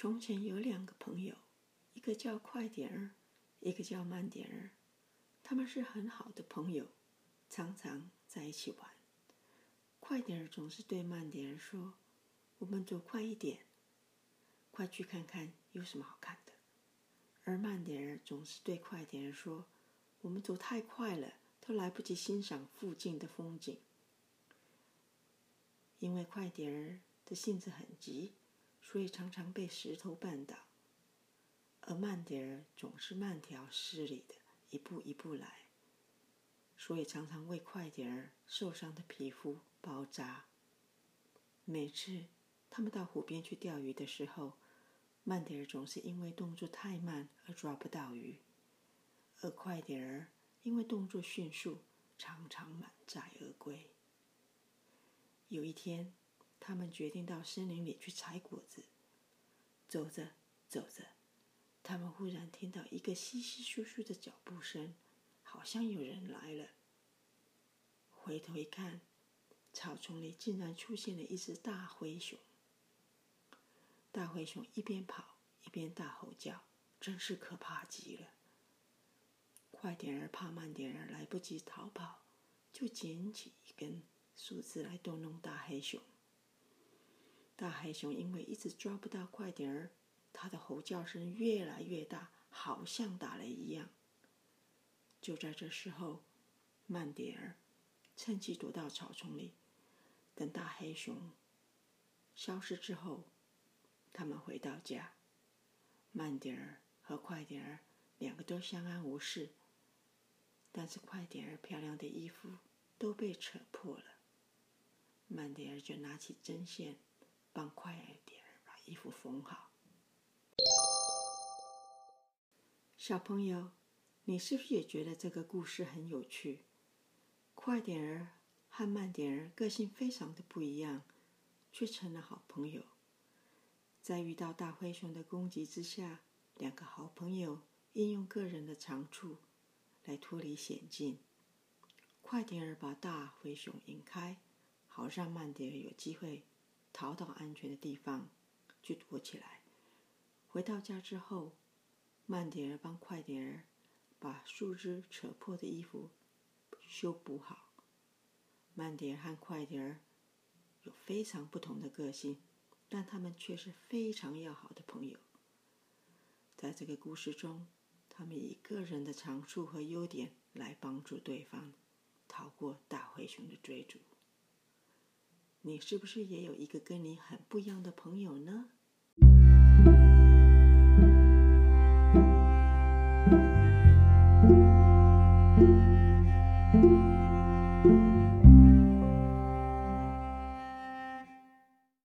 从前有两个朋友，一个叫快点儿，一个叫慢点儿。他们是很好的朋友，常常在一起玩。快点儿总是对慢点儿说：“我们走快一点，快去看看有什么好看的。”而慢点儿总是对快点儿说：“我们走太快了，都来不及欣赏附近的风景。”因为快点儿的性子很急。所以常常被石头绊倒，而慢点儿总是慢条斯理的一步一步来，所以常常为快点儿受伤的皮肤包扎。每次他们到湖边去钓鱼的时候，慢点儿总是因为动作太慢而抓不到鱼，而快点儿因为动作迅速，常常满载而归。有一天。他们决定到森林里去采果子。走着走着，他们忽然听到一个稀稀疏疏的脚步声，好像有人来了。回头一看，草丛里竟然出现了一只大灰熊。大灰熊一边跑一边大吼叫，真是可怕极了。快点儿，怕慢点儿来不及逃跑，就捡起一根树枝来逗弄大黑熊。大黑熊因为一直抓不到快点儿，它的吼叫声越来越大，好像打雷一样。就在这时候，慢点儿趁机躲到草丛里。等大黑熊消失之后，他们回到家，慢点儿和快点儿两个都相安无事。但是快点儿漂亮的衣服都被扯破了，慢点儿就拿起针线。帮快点儿把衣服缝好。小朋友，你是不是也觉得这个故事很有趣？快点儿和慢点儿个性非常的不一样，却成了好朋友。在遇到大灰熊的攻击之下，两个好朋友应用个人的长处来脱离险境。快点儿把大灰熊引开，好让慢点儿有机会。逃到安全的地方去躲起来。回到家之后，慢点儿帮快点儿把树枝扯破的衣服修补好。慢点儿和快点儿有非常不同的个性，但他们却是非常要好的朋友。在这个故事中，他们以个人的长处和优点来帮助对方逃过大灰熊的追逐。你是不是也有一个跟你很不一样的朋友呢？